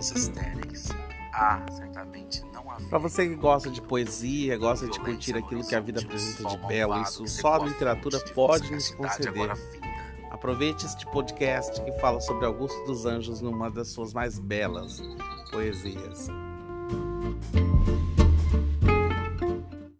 estéreis. Hum. Ah, certamente não há. Para você que gosta de poesia, gosta de curtir aquilo que a vida apresenta de belo, isso só a literatura pode nos conceder. Aproveite este podcast que fala sobre Augusto dos Anjos numa das suas mais belas poesias.